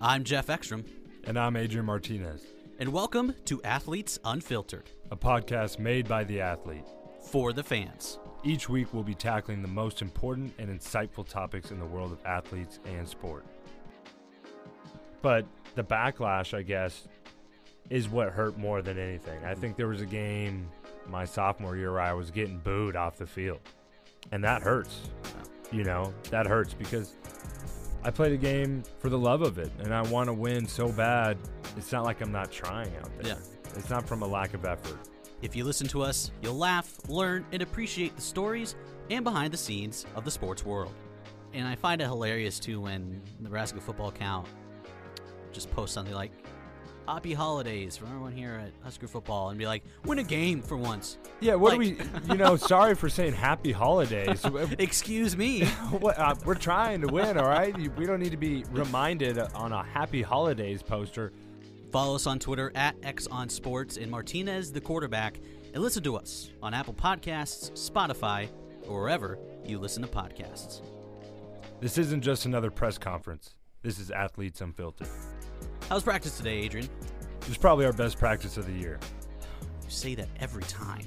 I'm Jeff Ekstrom, And I'm Adrian Martinez, and welcome to Athletes Unfiltered a podcast made by the athlete. for the fans. Each week, we'll be tackling the most important and insightful topics in the world of athletes and sport. But the backlash, I guess, is what hurt more than anything. I think there was a game my sophomore year where I was getting booed off the field. And that hurts. You know, that hurts because I play the game for the love of it and I want to win so bad. It's not like I'm not trying out there. Yeah. It's not from a lack of effort. If you listen to us, you'll laugh, learn, and appreciate the stories and behind the scenes of the sports world. And I find it hilarious too when the Nebraska football account just posts something like Happy Holidays for everyone here at Husker Football and be like, win a game for once. Yeah, what Like- do we? You know, sorry for saying happy holidays. Excuse me. what, uh, we're trying to win, all right. We don't need to be reminded on a happy holidays poster. Follow us on Twitter at XOnSports and Martinez the quarterback, and listen to us on Apple Podcasts, Spotify, or wherever you listen to podcasts. This isn't just another press conference. This is athletes unfiltered. How's practice today, Adrian? It's probably our best practice of the year. You say that every time.